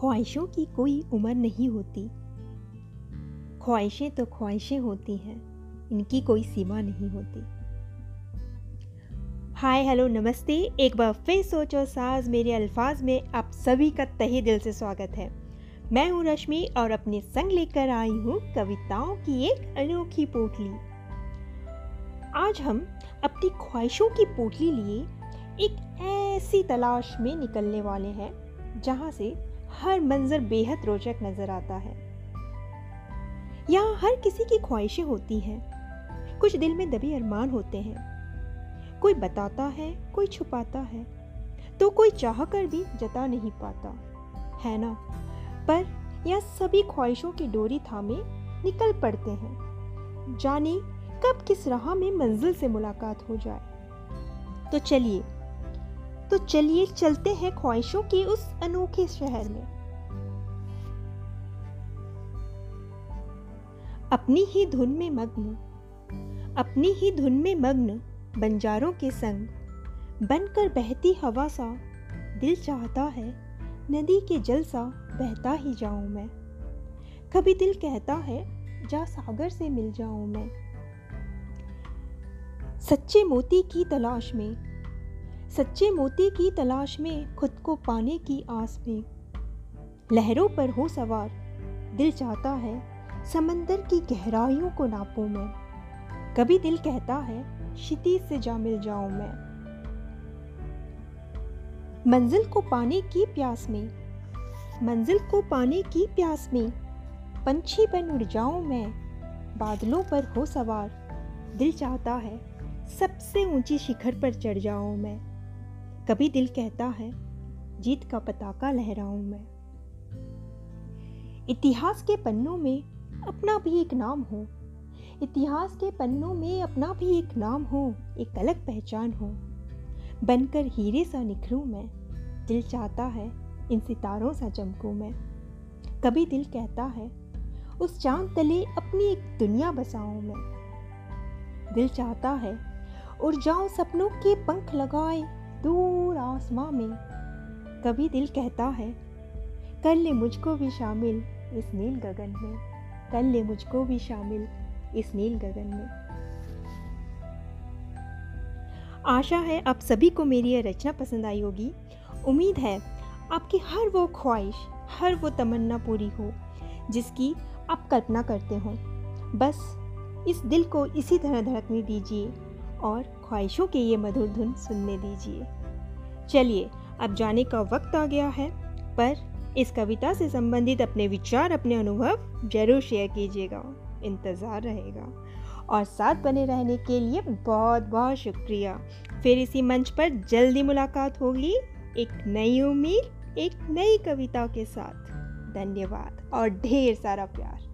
ख्वाहिशों की कोई उम्र नहीं होती। ख्वाहिशें तो ख्वाहिशें होती हैं, इनकी कोई सीमा नहीं होती। हाय, हेलो, नमस्ते। एक बार फिर सोचो साज मेरे अल्फाज में आप सभी का तहे दिल से स्वागत है। मैं हूँ रश्मि और अपने संग लेकर आई हूँ कविताओं की एक अनोखी पोटली। आज हम अपनी ख्वाहिशों की पोटली लिए एक ऐसी तलाश में निकलने वाले हैं, जहाँ से हर मंजर बेहद रोचक नज़र आता है। यहाँ हर किसी की ख्वाहिशें होती हैं। कुछ दिल में दबे अरमान होते हैं। कोई बताता है, कोई छुपाता है तो कोई चाह कर भी जता नहीं पाता। है ना? पर यह सभी ख्वाहिशों की डोरी थामे निकल पड़ते हैं। जाने कब किस राह में मंजिल से मुलाकात हो जाए। तो चलिए तो चलिए चलते हैं ख्वाहिशों के उस अनोखे शहर में। अपनी ही धुन में मग्न, अपनी ही धुन में मग्न बंजारों के संग, बनकर बहती हवा सा दिल चाहता है, नदी के जल सा बहता ही जाऊँ मैं। कभी दिल कहता है, जा सागर से मिल जाऊँ मैं। सच्चे मोती की तलाश में सच्चे मोती की तलाश में खुद को पाने की आस में। लहरों पर हो सवार, दिल चाहता है समंदर की गहराइयों को नापूं मैं। कभी दिल कहता है क्षितिज से जा मिल जाऊँ मैं। मंजिल को पाने की प्यास में, मंजिल को पाने की प्यास में, पंछी बन उड़ जाऊँ मैं। बादलों पर हो सवार, दिल चाहता है सबसे ऊँची शिखर पर चढ़ जाऊँ मैं। कभी दिल कहता है, जीत का पताका लहराऊं मैं। इतिहास के पन्नों में अपना भी एक नाम हो। इतिहास के पन्नों में अपना भी एक नाम हो, एक अलग पहचान हो। बनकर हीरे सा निखरूं मैं, दिल चाहता है, इन सितारों सा चमकूं मैं। कभी दिल कहता है, उस चाँद तले अपनी एक दुनिया बसाऊं मैं। दिल चाहता है, उड़ जाऊँ सपनों के पंख लगाए दूर आसमां में कभी दिल कहता है, कर ले मुझको भी शामिल इस नील गगन में। कर ले मुझको भी शामिल इस नील गगन में। आशा है आप सभी को मेरी यह रचना पसंद आई होगी। उम्मीद है आपकी हर वो ख्वाहिश, हर वो तमन्ना पूरी हो, जिसकी आप कल्पना करते हो। बस इस दिल को इसी तरह धड़कने दीजिए। और ख्वाहिशों के ये मधुर धुन सुनने दीजिए। चलिए, अब जाने का वक्त आ गया है, पर इस कविता से संबंधित अपने विचार, अपने अनुभव ज़रूर शेयर कीजिएगा, इंतज़ार रहेगा। और साथ बने रहने के लिए बहुत बहुत शुक्रिया। फिर इसी मंच पर जल्दी मुलाकात होगी, एक नई उम्मीद, एक नई कविता के साथ। धन्यवाद और ढेर सारा प्यार।